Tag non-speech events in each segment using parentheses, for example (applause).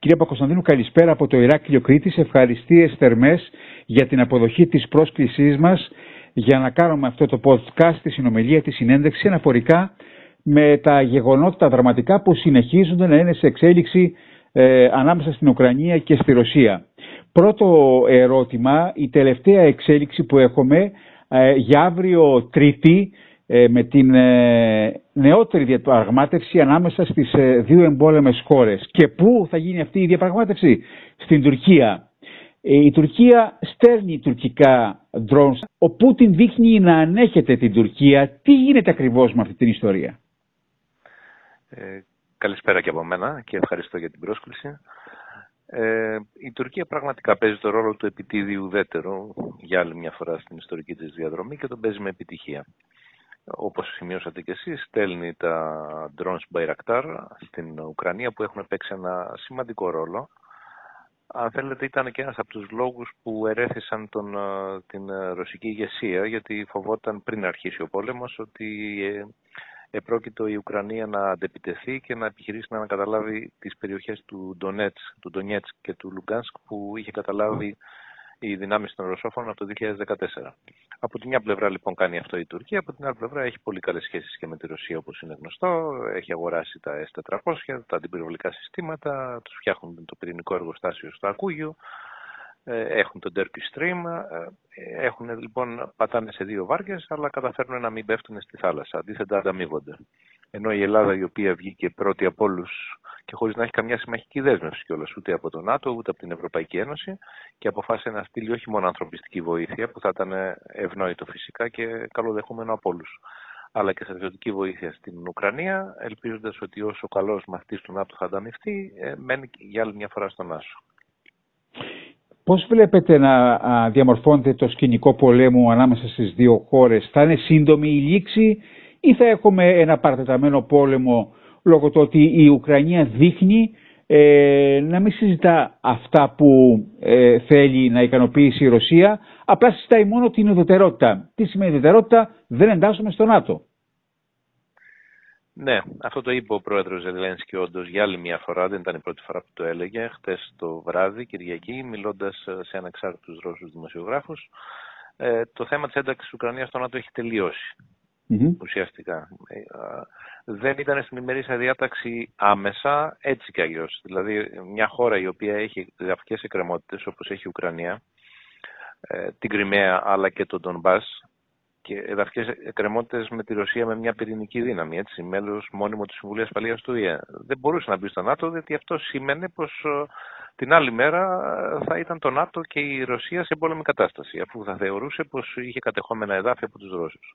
Κύριε Πακοσταντίνου, καλησπέρα από το Ηράκλειο Κρήτης. Ευχαριστίες θερμές για την αποδοχή της πρόσκλησής μας για να κάνουμε αυτό το podcast, τη συνομιλία, τη συνέντευξη αναφορικά με τα γεγονότα δραματικά που συνεχίζονται να είναι σε εξέλιξη ε, ανάμεσα στην Ουκρανία και στη Ρωσία. Πρώτο ερώτημα, η τελευταία εξέλιξη που έχουμε ε, για αύριο Τρίτη ε, με την ε, νεότερη διαπραγμάτευση ανάμεσα στις ε, δύο εμπόλεμες χώρες. Και πού θα γίνει αυτή η διαπραγμάτευση; Στην Τουρκία. Η Τουρκία στέλνει τουρκικά drones. Ο Πούτιν δείχνει να ανέχεται την Τουρκία. Τι γίνεται ακριβώς με αυτή την ιστορία; Ε, καλησπέρα και από μένα και ευχαριστώ για την πρόσκληση. Ε, η Τουρκία πραγματικά παίζει το ρόλο του επιτίδιου ουδέτερου για άλλη μια φορά στην ιστορική της διαδρομή και τον παίζει με επιτυχία όπως σημειώσατε και εσείς, στέλνει τα drones Bayraktar στην Ουκρανία που έχουν παίξει ένα σημαντικό ρόλο. Αν θέλετε ήταν και ένας από τους λόγους που ερέθησαν τον, ε, την ρωσική ηγεσία γιατί φοβόταν πριν αρχίσει ο πόλεμος ότι ε, επρόκειτο η Ουκρανία να αντεπιτεθεί και να επιχειρήσει να ανακαταλάβει τις περιοχές του Ντονέτς, του Ντονιέτσκ και του Λουγκάνσκ που είχε καταλάβει οι δυνάμεις των Ρωσόφων από το 2014. Από τη μια πλευρά λοιπόν κάνει αυτό η Τουρκία, από την άλλη πλευρά έχει πολύ καλές σχέσεις και με τη Ρωσία όπως είναι γνωστό. Έχει αγοράσει τα S400, τα αντιπυροβολικά συστήματα, τους φτιάχνουν το πυρηνικό εργοστάσιο στο Ακούγιο, ε, έχουν τον Turkish Stream, ε, έχουν λοιπόν πατάνε σε δύο βάρκες αλλά καταφέρνουν να μην πέφτουν στη θάλασσα, αντίθετα ανταμείβονται. Ενώ η Ελλάδα η οποία βγήκε πρώτη από όλους και χωρίς να έχει καμιά συμμαχική δέσμευση κιόλας ούτε από το ΝΑΤΟ ούτε από την Ευρωπαϊκή Ένωση και αποφάσισε να στείλει όχι μόνο ανθρωπιστική βοήθεια που θα ήταν ευνόητο φυσικά και καλοδεχούμενο από όλους αλλά και στρατιωτική βοήθεια στην Ουκρανία, ελπίζοντας ότι όσο καλός μαθητής του ΝΑΤΟ θα ανταμυφθεί, ε, μένει για άλλη μια φορά στον Άσο. Πώς βλέπετε να διαμορφώνεται το σκηνικό πολέμου ανάμεσα στις δύο χώρες; Θα είναι σύντομη η λήξη ή θα έχουμε ένα παρατεταμένο πόλεμο λόγω του ότι η Ουκρανία δείχνει ε, να μην συζητά αυτά που ε, θέλει να ικανοποιήσει η Ρωσία, απλά συζητάει μόνο την ουδετερότητα. Τι σημαίνει ουδετερότητα, δεν εντάσσουμε στο ΝΑΤΟ. Ναι, αυτό το είπε ο πρόεδρος Ζελένσκι όντως για άλλη μια φορά, δεν ήταν η πρώτη φορά που το έλεγε. Χτες το βράδυ, Κυριακή, μιλώντας σε ανεξάρτητους Ρώσους δημοσιογράφους, ε, το θέμα της ένταξης της Ουκρανίας στο ΝΑΤΟ έχει τελειώσει mm-hmm. ουσιαστικά. Ε, δεν ήταν στην ημερήσια διάταξη άμεσα, έτσι κι αλλιώς. Δηλαδή, μια χώρα η οποία έχει γραφικές εκκρεμότητες, όπως έχει η Ουκρανία, ε, την Κρυμαία αλλά και τον Ντομπά, και εδαφικέ εκκρεμότητες με τη Ρωσία με μια πυρηνική δύναμη, έτσι, μέλος μόνιμο του Συμβουλίου Ασφαλεία του ΙΕ. Δεν μπορούσε να μπει στο ΝΑΤΟ, διότι αυτό σήμαινε πως ε, την άλλη μέρα θα ήταν το ΝΑΤΟ και η Ρωσία σε πόλεμη κατάσταση, αφού θα θεωρούσε πως είχε κατεχόμενα εδάφη από τους Ρώσους.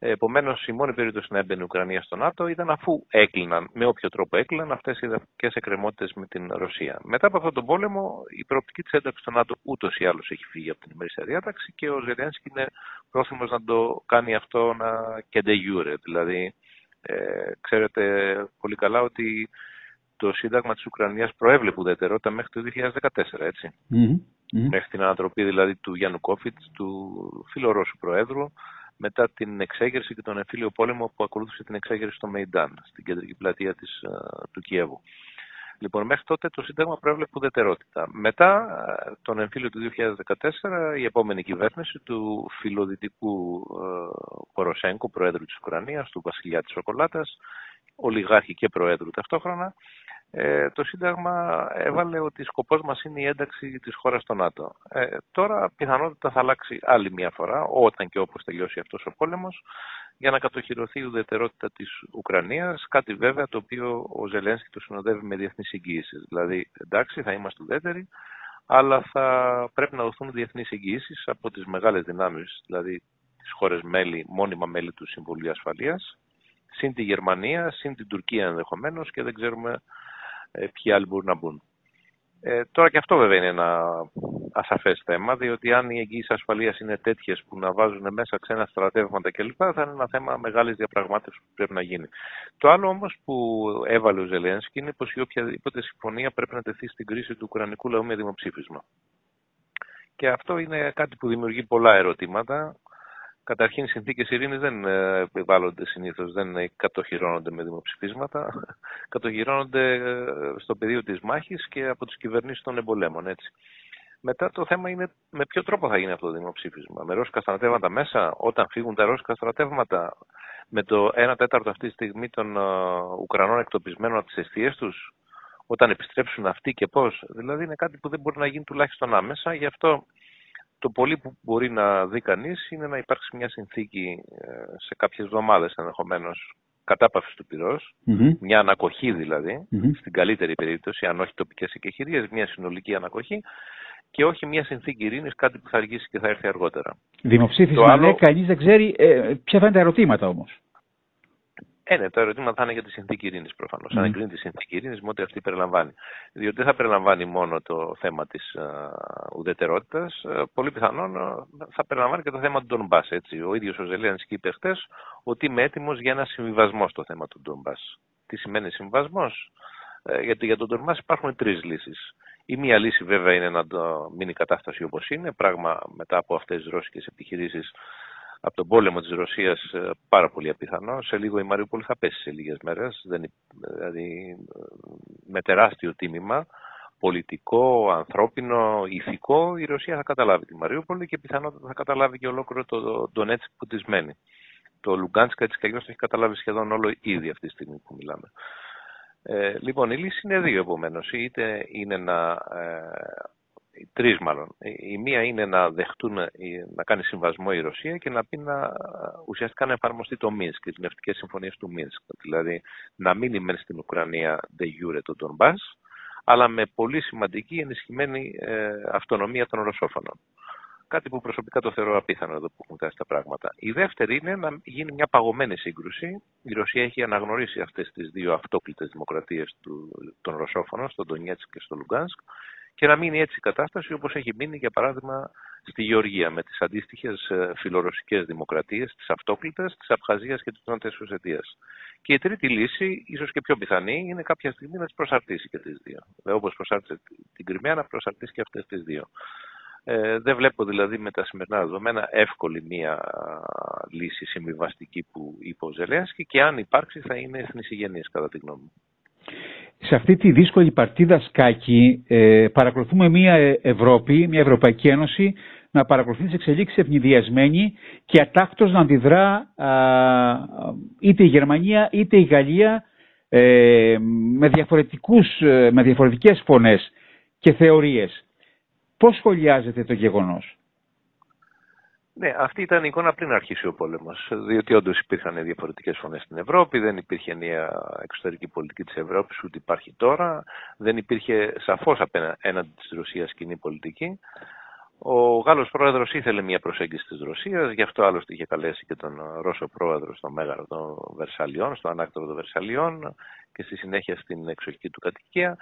Επομένως, η μόνη περίπτωση να έμπαινε η Ουκρανία στο ΝΑΤΟ ήταν αφού έκλειναν, με όποιο τρόπο έκλειναν, αυτές οι εδαφικέ εκκρεμότητες με την Ρωσία. Μετά από αυτόν τον πόλεμο, η προοπτική της ένταξης στο ΝΑΤΟ ούτως ή άλλως έχει φύγει από την ημερήσια διάταξη και ο Ζελένσκι είναι πρόθυμος να το κάνει αυτό να και de jure. Δηλαδή, ε, ξέρετε πολύ καλά ότι το Σύνταγμα της Ουκρανίας προέβλεπε ουδετερότητα μέχρι το 2014, έτσι. Mm-hmm. Μέχρι την ανατροπή δηλαδή του Γιάννου Κόφιτ, του φιλορώσου Προέδρου, μετά την εξέγερση και τον εμφύλιο πόλεμο που ακολούθησε την εξέγερση στο Μεϊντάν, στην κεντρική πλατεία της, ε, του Κιέβου. Λοιπόν, μέχρι τότε το Σύνταγμα προέβλεπε ουδετερότητα. Μετά ε, τον εμφύλιο του 2014, η επόμενη κυβέρνηση του φιλοδυτικού ε, Ποροσέγκου, Προέδρου της Ουκρανίας, του Βασιλιά της Σοκολάτας, ολιγάρχη και Προέδρου ταυτόχρονα, ε, το Σύνταγμα έβαλε ότι σκοπός μας είναι η ένταξη της χώρας στο ΝΑΤΟ. Ε, τώρα πιθανότητα θα αλλάξει άλλη μια φορά, όταν και όπως τελειώσει αυτός ο πόλεμος, για να κατοχυρωθεί η ουδετερότητα της Ουκρανίας, κάτι βέβαια το οποίο ο Ζελένσκι το συνοδεύει με διεθνείς εγγύησεις. Δηλαδή, εντάξει, θα είμαστε ουδέτεροι, αλλά θα πρέπει να δοθούν διεθνείς εγγύησεις από τις μεγάλες δυνάμεις, δηλαδή τις χώρες μέλη, μόνιμα μέλη του Συμβουλίου Ασφαλείας, συν τη Γερμανία, συν την Τουρκία ενδεχομένως και δεν ξέρουμε ε, ποιοι άλλοι μπορούν να μπουν. Ε, τώρα και αυτό βέβαια είναι ένα ασαφές θέμα, διότι αν οι εγγύησεις ασφαλείας είναι τέτοιες που να βάζουν μέσα ξένα στρατεύματα κλπ., θα είναι ένα θέμα μεγάλης διαπραγμάτευσης που πρέπει να γίνει. Το άλλο όμως που έβαλε ο Ζελένσκι είναι πως η οποιαδήποτε συμφωνία πρέπει να τεθεί στην κρίση του Ουκρανικού λαού με δημοψήφισμα. Και αυτό είναι κάτι που δημιουργεί πολλά ερωτήματα. Καταρχήν, οι συνθήκες ειρήνης δεν ε, επιβάλλονται συνήθως, δεν κατοχυρώνονται με δημοψηφίσματα. (laughs) Κατοχυρώνονται ε, στο πεδίο της μάχης και από τις κυβερνήσεις των εμπολέμων. Έτσι. Μετά το θέμα είναι με ποιο τρόπο θα γίνει αυτό το δημοψήφισμα. Με ρώσικα στρατεύματα μέσα, όταν φύγουν τα ρώσικα στρατεύματα, με το 1 τέταρτο αυτή τη στιγμή των uh, Ουκρανών εκτοπισμένων από τις αιστείες τους, όταν επιστρέψουν αυτοί και πώς. Δηλαδή είναι κάτι που δεν μπορεί να γίνει τουλάχιστον άμεσα. Γι' αυτό το πολύ που μπορεί να δει κανείς είναι να υπάρξει μια συνθήκη ε, σε κάποιες εβδομάδες ενδεχομένως κατάπαυσης του πυρός, μια ανακοχή δηλαδή, στην καλύτερη περίπτωση, αν όχι τοπικές εκεχηρίες, μια συνολική ανακοχή και όχι μια συνθήκη ειρήνης, κάτι που θα αργήσει και θα έρθει αργότερα. Δημοψήφισμα, άλλο... ναι, κανείς δεν ξέρει. Ε, ποια θα είναι τα ερωτήματα όμως. Ε, ναι, το ερώτημα θα είναι για τη συνθήκη ειρήνης προφανώς. Mm. Αν εγκρίνει τη συνθήκη ειρήνης με ό,τι αυτή περιλαμβάνει. Διότι δεν θα περιλαμβάνει μόνο το θέμα της uh, ουδετερότητας, uh, πολύ πιθανόν uh, θα περιλαμβάνει και το θέμα του Ντομπά. Ο ίδιος ο Ζελένσκι είπε χθες ότι είμαι έτοιμος για ένα συμβιβασμό στο θέμα του Ντομπά. Τι σημαίνει συμβιβασμός, ε, γιατί για τον Ντομπά υπάρχουν τρεις λύσεις. Η μία λύση βέβαια είναι να το μείνει η κατάσταση όπως είναι, πράγμα μετά από αυτές τις ρώσικες επιχειρήσεις από τον πόλεμο της Ρωσίας ε, πάρα πολύ απιθανό. Σε λίγο η Μαριούπολη θα πέσει σε λίγες μέρες, δηλαδή ε, με τεράστιο τίμημα, πολιτικό, ανθρώπινο, ηθικό, η Ρωσία θα καταλάβει τη Μαριούπολη και πιθανότατα θα καταλάβει και ολόκληρο το Ντονέτσικ που της μένει. Το Λουγκάντσκα έτσι κι το έχει καταλάβει σχεδόν όλο ήδη αυτή τη στιγμή που μιλάμε. Ε, λοιπόν, η λύση είναι δύο επομένως. Είτε είναι να ε, τρεις μάλλον. Η μία είναι να δεχτούν να κάνει συμβασμό η Ρωσία και να πει να ουσιαστικά να εφαρμοστεί το Μίνσκ και τι νευτικέ συμφωνίες του Μίνσκ. Δηλαδή να μείνει μεν στην Ουκρανία de jure το Ντομπά, αλλά με πολύ σημαντική ενισχυμένη ε, αυτονομία των Ρωσόφωνων. Κάτι που προσωπικά το θεωρώ απίθανο εδώ που έχουν φτάσει τα πράγματα. Η δεύτερη είναι να γίνει μια παγωμένη σύγκρουση. Η Ρωσία έχει αναγνωρίσει αυτές τις δύο αυτόκλητες δημοκρατίες των Ρωσόφωνων, στον Ντονιέτσκ και στο Λουγκάνσκ, και να μείνει έτσι η κατάσταση όπως έχει μείνει για παράδειγμα στη Γεωργία με τις αντίστοιχες ε, φιλορωσικές δημοκρατίες, τις αυτόκλητες, της Απχαζίας και της Νότιας Ουσιατίας. Και η τρίτη λύση, ίσως και πιο πιθανή, είναι κάποια στιγμή να τις προσαρτήσει και τις δύο. Δηλαδή, όπως προσάρτησε την Κρυμαία, να προσαρτήσει και αυτές τις δύο. Ε, δεν βλέπω δηλαδή με τα σημερινά δεδομένα εύκολη μία λύση συμβιβαστική που είπε ο Ζελένσκι και αν υπάρξει θα είναι εθνισυγενής κατά τη γνώμη μου σε αυτή τη δύσκολη παρτίδα σκάκι ε, παρακολουθούμε μια ε, Ευρώπη, μια Ευρωπαϊκή Ένωση να παρακολουθεί τις εξελίξεις ευνηδιασμένη και ατάκτως να αντιδρά είτε η Γερμανία είτε η Γαλλία ε, με, διαφορετικούς, ε, με διαφορετικές φωνές και θεωρίες. Πώς σχολιάζεται το γεγονός; Ναι, αυτή ήταν η εικόνα πριν αρχίσει ο πόλεμος. Διότι όντως υπήρχαν διαφορετικές φωνές στην Ευρώπη, δεν υπήρχε μια εξωτερική πολιτική της Ευρώπης, ούτε υπάρχει τώρα. Δεν υπήρχε σαφώς έναντι της Ρωσίας κοινή πολιτική. Ο Γάλλος πρόεδρος ήθελε μια προσέγγιση της Ρωσίας, γι' αυτό άλλωστε είχε καλέσει και τον Ρώσο πρόεδρο στο Μέγαρο των Βερσαλιών, στο ανάκτορο των Βερσαλιών και στη συνέχεια στην εξοχική του κατοικία,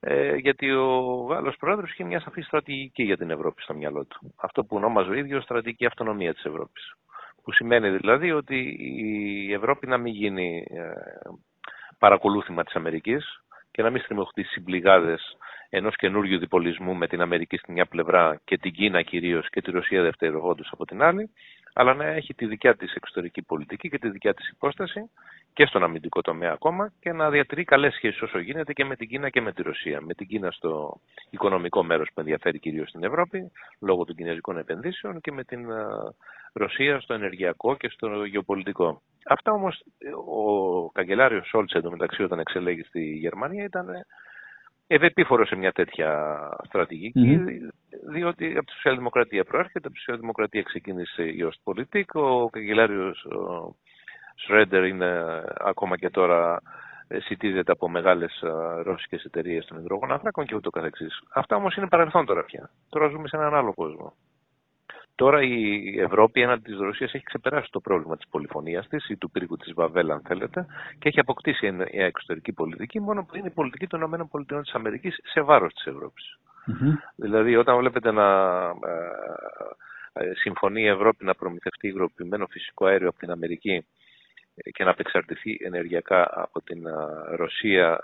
ε, γιατί ο Γάλλος πρόεδρος είχε μια σαφή στρατηγική για την Ευρώπη στο μυαλό του. Αυτό που ονόμαζε ο ίδιος στρατηγική αυτονομία της Ευρώπης. Που σημαίνει δηλαδή ότι η Ευρώπη να μην γίνει ε, παρακολούθημα της Αμερικής και να μην στριμωχτεί στις συμπληγάδες ενός καινούριου διπολισμού με την Αμερική στην μια πλευρά και την Κίνα κυρίως και τη Ρωσία δευτερογόντως από την άλλη, αλλά να έχει τη δικιά της εξωτερική πολιτική και τη δικιά της υπόσταση και στον αμυντικό τομέα ακόμα και να διατηρεί καλές σχέσεις όσο γίνεται και με την Κίνα και με τη Ρωσία. Με την Κίνα στο οικονομικό μέρος που ενδιαφέρει κυρίως στην Ευρώπη, λόγω των κινέζικων επενδύσεων και με την ε, Ρωσία στο ενεργειακό και στο γεωπολιτικό. Αυτά όμως ο καγκελάριος Σόλτς εντωμεταξύ όταν εξελέγει στη Γερμανία ήταν ευεπίφορο σε μια τέτοια στρατηγική, διότι από τη Σοσιαλδημοκρατία προέρχεται, από τη Σοσιαλδημοκρατία ξεκίνησε η Ostpolitik, ο καγκελάριος Σρέντερ είναι ακόμα και τώρα σητίζεται από μεγάλες ρώσικες εταιρείες των υδρόγων ανθράκων και ούτω καθεξής. Αυτά όμως είναι παρελθόν τώρα πια. Τώρα ζούμε σε έναν άλλο κόσμο. Τώρα η Ευρώπη έναντι της Ρωσίας έχει ξεπεράσει το πρόβλημα της πολυφωνίας της ή του πύργου της Βαβέλ, αν θέλετε, και έχει αποκτήσει μια εξωτερική πολιτική, μόνο που είναι η πολιτική των ΗΠΑ σε βάρος της Ευρώπης. Δηλαδή, όταν βλέπετε να ε, ε, συμφωνεί η Ευρώπη να προμηθευτεί υγροποιημένο φυσικό αέριο από την Αμερική και να απεξαρτηθεί ενεργειακά από την ε, Ρωσία,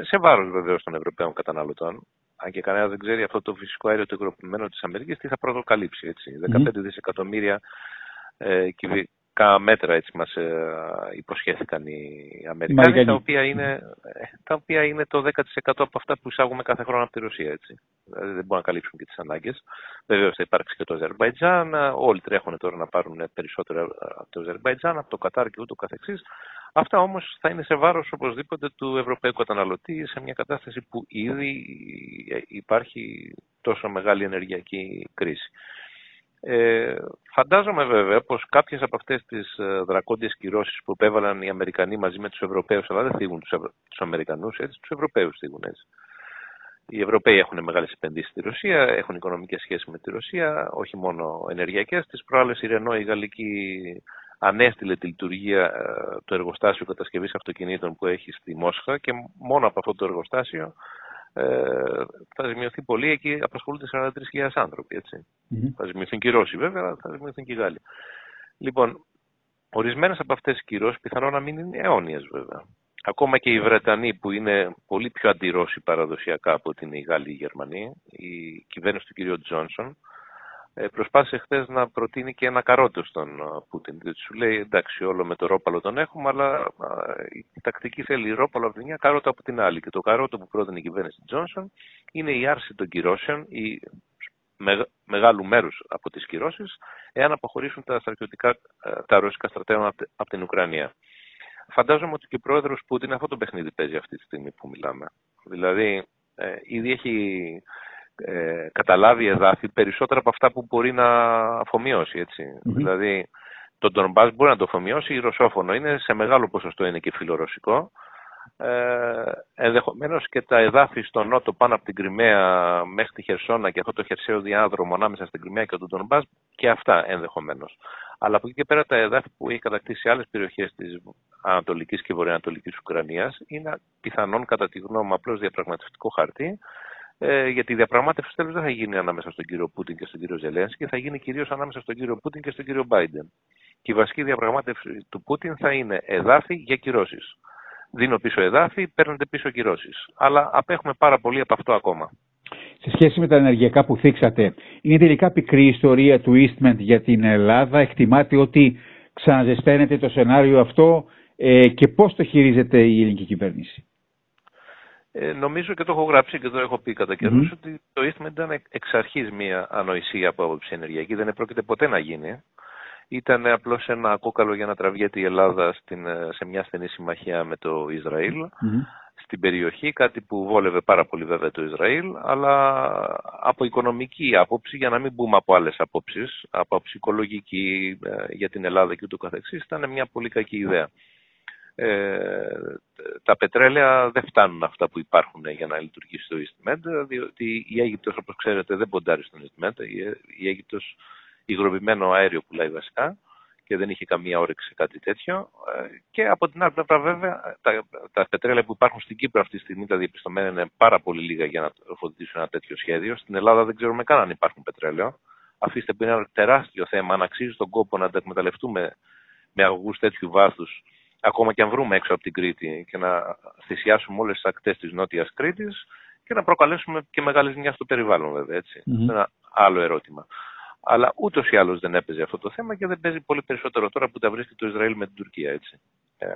σε βάρος βεβαίως των Ευρωπαίων καταναλωτών, αν και κανένα δεν ξέρει αυτό το φυσικό αέριο το υγροποιημένο της Αμερικής τι θα προκαλύψει. Έτσι. 15 δισεκατομμύρια ε, κυβικά μέτρα έτσι μας ε, υποσχέθηκαν οι Αμερικάνοι, τα οποία, είναι, ε, τα οποία είναι το 10% από αυτά που εισάγουμε κάθε χρόνο από τη Ρωσία. Έτσι. Δηλαδή δεν μπορούν να καλύψουν και τις ανάγκες. Βεβαίως θα υπάρξει και το Αζερβαϊτζάν, όλοι τρέχουν τώρα να πάρουν περισσότερο από το Αζερβαϊτζάν, από το Κατάρ και ούτω καθεξής. Αυτά όμως θα είναι σε βάρος οπωσδήποτε του Ευρωπαίου καταναλωτή σε μια κατάσταση που ήδη υπάρχει τόσο μεγάλη ενεργειακή κρίση. Ε, φαντάζομαι βέβαια πως κάποιες από αυτές τις ε, δρακόντιες κυρώσεις που επέβαλαν οι Αμερικανοί μαζί με τους Ευρωπαίους, αλλά δεν θίγουν τους, Ευρω... τους Αμερικανούς, έτσι, τους Ευρωπαίους θίγουν έτσι. Οι Ευρωπαίοι έχουν μεγάλες επενδύσεις στη Ρωσία, έχουν οικονομικές σχέσεις με τη Ρωσία, όχι μόνο ενεργειακές. Τις προάλλες η Ρενό, η γαλλική, ανέστηλε τη λειτουργία ε, του εργοστάσιου κατασκευής αυτοκινήτων που έχει στη Μόσχα και μόνο από αυτό το εργοστάσιο ε, θα ζημιωθεί πολύ. Εκεί απασχολούνται 43.000 άνθρωποι. Έτσι. Mm-hmm. Θα ζημιωθούν και οι Ρώσοι βέβαια, θα ζημιωθούν και οι Γάλλοι. Λοιπόν, ορισμένες από αυτές τις κυρώσεις πιθανόν να μην είναι αιώνιες βέβαια. Ακόμα και οι Βρετανοί που είναι πολύ πιο αντιρώσοι παραδοσιακά από ότι είναι οι Γάλλοι ή οι Γερμανοί, η κυβέρνηση του κ. Τζόνσον, ε, προσπάθησε χθες να προτείνει και ένα καρότο στον ε, Πούτιν. Διότι σου λέει εντάξει, όλο με το ρόπαλο τον έχουμε, αλλά η τακτική θέλει ρόπαλο από τη μια, καρότο από την άλλη. Και το καρότο που πρότεινε η κυβέρνηση Τζόνσον είναι η άρση των κυρώσεων, η μεγάλου μέρους από τις κυρώσεις, εάν αποχωρήσουν τα στρατιωτικά, ε, τα ρωσικά στρατεύματα από την Ουκρανία. Φαντάζομαι ότι και ο πρόεδρος Πούτιν αυτό το παιχνίδι παίζει αυτή τη στιγμή που μιλάμε. Δηλαδή, ε, ήδη έχει ε, καταλάβει εδάφη περισσότερα από αυτά που μπορεί να αφομοιώσει. Δηλαδή, το Ντονμπάς μπορεί να το αφομοιώσει, η ρωσόφωνο είναι σε μεγάλο ποσοστό είναι και φιλορωσικό. Ε, ενδεχομένως και τα εδάφη στο νότο πάνω από την Κρυμαία μέχρι τη Χερσόνα και αυτό το χερσαίο διάδρομο ανάμεσα στην Κρυμαία και τον Ντονμπάς και αυτά ενδεχομένως. Αλλά από εκεί και πέρα τα εδάφη που έχει κατακτήσει σε άλλες περιοχές της Ανατολικής και Βορειοανατολικής Ουκρανίας είναι πιθανόν κατά τη γνώμη απλώς διαπραγματευτικό χαρτί ε, γιατί η διαπραγμάτευση τέλος δεν θα γίνει ανάμεσα στον κύριο Πούτιν και στον κύριο Ζελένσκι, θα γίνει κυρίως ανάμεσα στον κύριο Πούτιν και στον κύριο Μπάιντεν. Και η βασική διαπραγμάτευση του Πούτιν θα είναι εδάφη για κυρώσεις. Δίνω πίσω εδάφη, παίρνετε πίσω κυρώσεις. Αλλά απέχουμε πάρα πολύ από αυτό ακόμα. Σε σχέση με τα ενεργειακά που θίξατε, είναι τελικά πικρή η ιστορία του Eastment για την Ελλάδα. Εκτιμάται ότι ξαναζεσταίνεται το σενάριο αυτό ε, και πώς το χειρίζεται η ελληνική κυβέρνηση. Ε, νομίζω και το έχω γράψει και το έχω πει κατά καιρούς ότι το ίστημα ήταν εξ αρχής μια ανοησία από άποψη ενεργειακή, δεν επρόκειται ποτέ να γίνει. Ήταν απλώς ένα κόκαλο για να τραβιέται η Ελλάδα στην, ε, σε μια στενή συμμαχία με το Ισραήλ στην περιοχή, κάτι που βόλευε πάρα πολύ βέβαια το Ισραήλ, αλλά από οικονομική άποψη, για να μην μπούμε από άλλες απόψεις, από ψυχολογική ε, για την Ελλάδα και ούτω καθεξής, ήταν μια πολύ κακή ιδέα. Ε, τα πετρέλαια δεν φτάνουν αυτά που υπάρχουν για να λειτουργήσει το EastMed, διότι η Αίγυπτος, όπως ξέρετε, δεν ποντάρει στον EastMed. Η Αίγυπτος υγροποιημένο αέριο πουλάει βασικά και δεν είχε καμία όρεξη σε κάτι τέτοιο. Ε, και από την άλλη πλευρά, βέβαια, τα, τα πετρέλαια που υπάρχουν στην Κύπρο αυτή τη στιγμή, τα διαπιστωμένα είναι πάρα πολύ λίγα για να φωτίσουν ένα τέτοιο σχέδιο. Στην Ελλάδα δεν ξέρουμε καν αν υπάρχουν πετρέλαιο. Αφήστε που είναι ένα τεράστιο θέμα, αν αξίζει τον κόπο να τα εκμεταλλευτούμε με αγωγούς τέτοιου βάθους ακόμα και αν βρούμε έξω από την Κρήτη και να θυσιάσουμε όλες τις ακτές της Νότιας Κρήτης και να προκαλέσουμε και μεγάλη ζημιά στο περιβάλλον βέβαια, έτσι. Mm-hmm. Ένα άλλο ερώτημα. Αλλά ούτως ή άλλως δεν έπαιζε αυτό το θέμα και δεν παίζει πολύ περισσότερο τώρα που τα βρίσκει το Ισραήλ με την Τουρκία. Έτσι. Ε,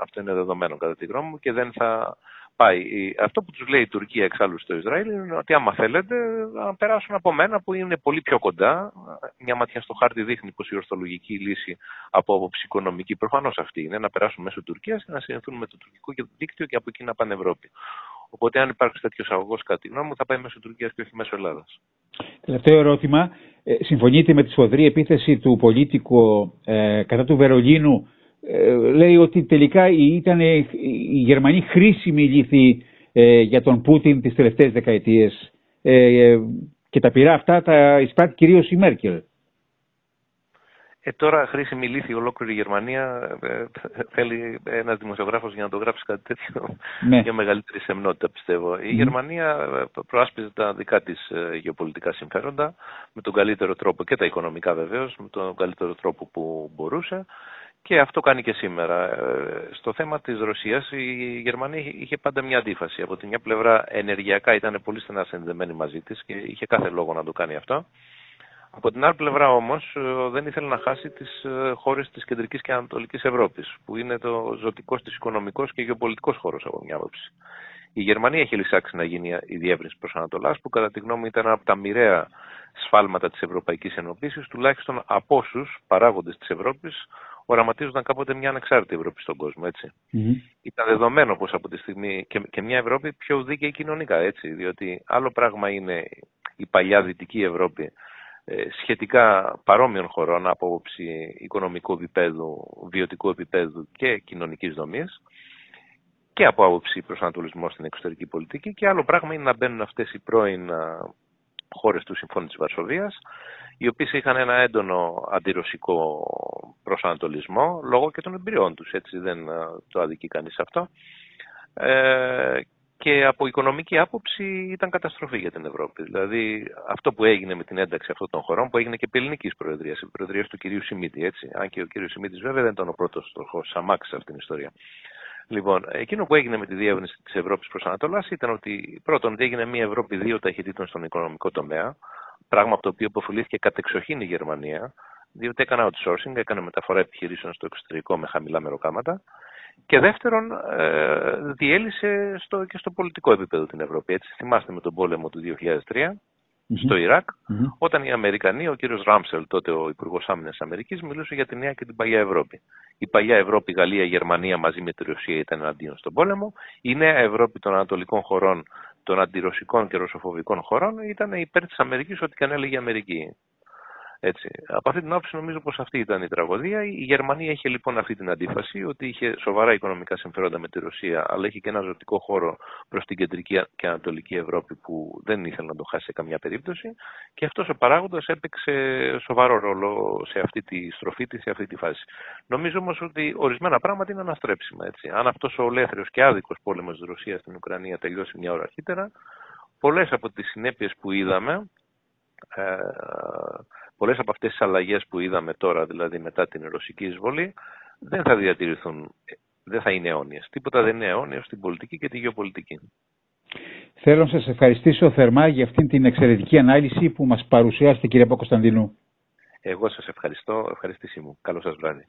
αυτό είναι δεδομένο κατά τη γνώμη μου και δεν θα πάει. Αυτό που τους λέει η Τουρκία εξάλλου στο Ισραήλ είναι ότι άμα θέλετε να περάσουν από μένα που είναι πολύ πιο κοντά. Μια ματιά στο χάρτη δείχνει πως η ορθολογική λύση από άποψη οικονομική προφανώς αυτή είναι να περάσουν μέσω Τουρκίας και να συνεχθούν με το τουρκικό δίκτυο και από εκεί να πάνε Ευρώπη. Οπότε, αν υπάρξει τέτοιος αγωγός κατά τη γνώμη μου, θα πάει μέσω Τουρκίας και όχι μέσω Ελλάδας. Τελευταίο ερώτημα. Ε, συμφωνείτε με τη σφοδρή επίθεση του πολίτικου ε, κατά του Βερολίνου ε, λέει ότι τελικά ήταν οι Γερμανοί χρήσιμοι λύθοι ε, για τον Πούτιν τις τελευταίες δεκαετίες ε, και τα πειρά αυτά τα εισπράττει κυρίως η Μέρκελ. Ε, τώρα χρήσιμη λύθη ολόκληρη η Γερμανία θέλει ένας δημοσιογράφος για να το γράψει κάτι τέτοιο ναι. για μεγαλύτερη σεμνότητα πιστεύω. Η Γερμανία προάσπιζε τα δικά της γεωπολιτικά συμφέροντα με τον καλύτερο τρόπο και τα οικονομικά βεβαίως με τον καλύτερο τρόπο που μπορούσε και αυτό κάνει και σήμερα. Ε, στο θέμα της Ρωσίας η Γερμανία είχε πάντα μια αντίφαση. Από τη μια πλευρά ενεργειακά ήταν πολύ στενά συνδεμένη μαζί της και είχε κάθε λόγο να το κάνει αυτό. Από την άλλη πλευρά όμως δεν ήθελε να χάσει τις χώρες της κεντρικής και ανατολικής Ευρώπης, που είναι το ζωτικός της οικονομικός και γεωπολιτικός χώρος από μια άποψη. Η Γερμανία έχει λησάξει να γίνει η διεύρυνση προς Ανατολάς, που κατά τη γνώμη ήταν από τα μοιραία σφάλματα της Ευρωπαϊκής Ενωπήσης, τουλάχιστον από όσους παράγοντες της Ευρώπης οραματίζονταν κάποτε μια ανεξάρτητη Ευρώπη στον κόσμο. Έτσι. Ήταν δεδομένο πως από τη στιγμή και, και μια Ευρώπη πιο δίκαιη κοινωνικά, έτσι, διότι άλλο πράγμα είναι η παλιά Δυτική Ευρώπη ε, σχετικά παρόμοιων χωρών από όψη οικονομικού επίπεδου, βιωτικού επίπεδου και κοινωνικής δομής και από άποψη προσανατολισμό στην εξωτερική πολιτική και άλλο πράγμα είναι να μπαίνουν αυτές οι πρώην χώρες του Συμφώνου της Βαρσοβίας οι οποίες είχαν ένα έντονο αντιρωσικό προσανατολισμό λόγω και των εμπειριών τους, έτσι δεν το αδικεί κανείς αυτό. Ε, και από οικονομική άποψη ήταν καταστροφή για την Ευρώπη. Δηλαδή αυτό που έγινε με την ένταξη αυτών των χωρών, που έγινε και επί ελληνική προεδρίας, επί προεδρία του κυρίου Σιμίτη. Έτσι. Αν και ο κύριος Σιμίτης βέβαια δεν ήταν ο πρώτος τροχό, αμάξι σε αυτήν την ιστορία. Λοιπόν, εκείνο που έγινε με τη διεύρυνση της Ευρώπης προς Ανατολάς ήταν ότι πρώτον ότι έγινε μια Ευρώπη δύο ταχυτήτων στον οικονομικό τομέα, πράγμα από το οποίο υποφελήθηκε κατεξοχήν η Γερμανία, διότι έκανε outsourcing, έκανε μεταφορά επιχειρήσεων στο εξωτερικό με χαμηλά μεροκάματα. Και δεύτερον, ε, διέλυσε στο, και στο πολιτικό επίπεδο την Ευρώπη. Έτσι, θυμάστε με τον πόλεμο του 2003 στο Ιράκ, όταν οι Αμερικανοί, ο κύριος Ράμσελ, τότε ο Υπουργός Άμυνας Αμερικής, μιλούσε για τη νέα και την παλιά Ευρώπη. Η παλιά Ευρώπη, Γαλλία, Γερμανία μαζί με τη Ρωσία ήταν εναντίον στον πόλεμο. Η νέα Ευρώπη των Ανατολικών χωρών, των αντιρωσικών και ρωσοφοβικών χωρών, ήταν υπέρ της Αμερικής, ό,τι και αν έλεγε η Αμερική. Έτσι. Από αυτή την άποψη νομίζω πως αυτή ήταν η τραγωδία. Η Γερμανία είχε λοιπόν αυτή την αντίφαση ότι είχε σοβαρά οικονομικά συμφέροντα με τη Ρωσία αλλά είχε και ένα ζωτικό χώρο προς την κεντρική και ανατολική Ευρώπη που δεν ήθελε να το χάσει σε καμιά περίπτωση και αυτός ο παράγοντας έπαιξε σοβαρό ρόλο σε αυτή τη στροφή της, σε αυτή τη φάση. Νομίζω όμως ότι ορισμένα πράγματα είναι αναστρέψιμα. Έτσι. Αν αυτός ο ολέθριος και άδικος πόλεμος της Ρωσίας στην Ουκρανία τελειώσει μια ώρα αρχίτερα, πολλές από τις συνέπειες που είδαμε ε, πολλές από αυτές τις αλλαγές που είδαμε τώρα, δηλαδή μετά την ρωσική εισβολή, δεν θα διατηρηθούν, δεν θα είναι αιώνιες. Τίποτα δεν είναι αιώνιος στην πολιτική και τη γεωπολιτική. Θέλω να σας ευχαριστήσω θερμά για αυτήν την εξαιρετική ανάλυση που μας παρουσιάσετε κύριε Πακοσταντινού. Εγώ σας ευχαριστώ, ευχαριστήσή μου. Καλό σας βράδυ.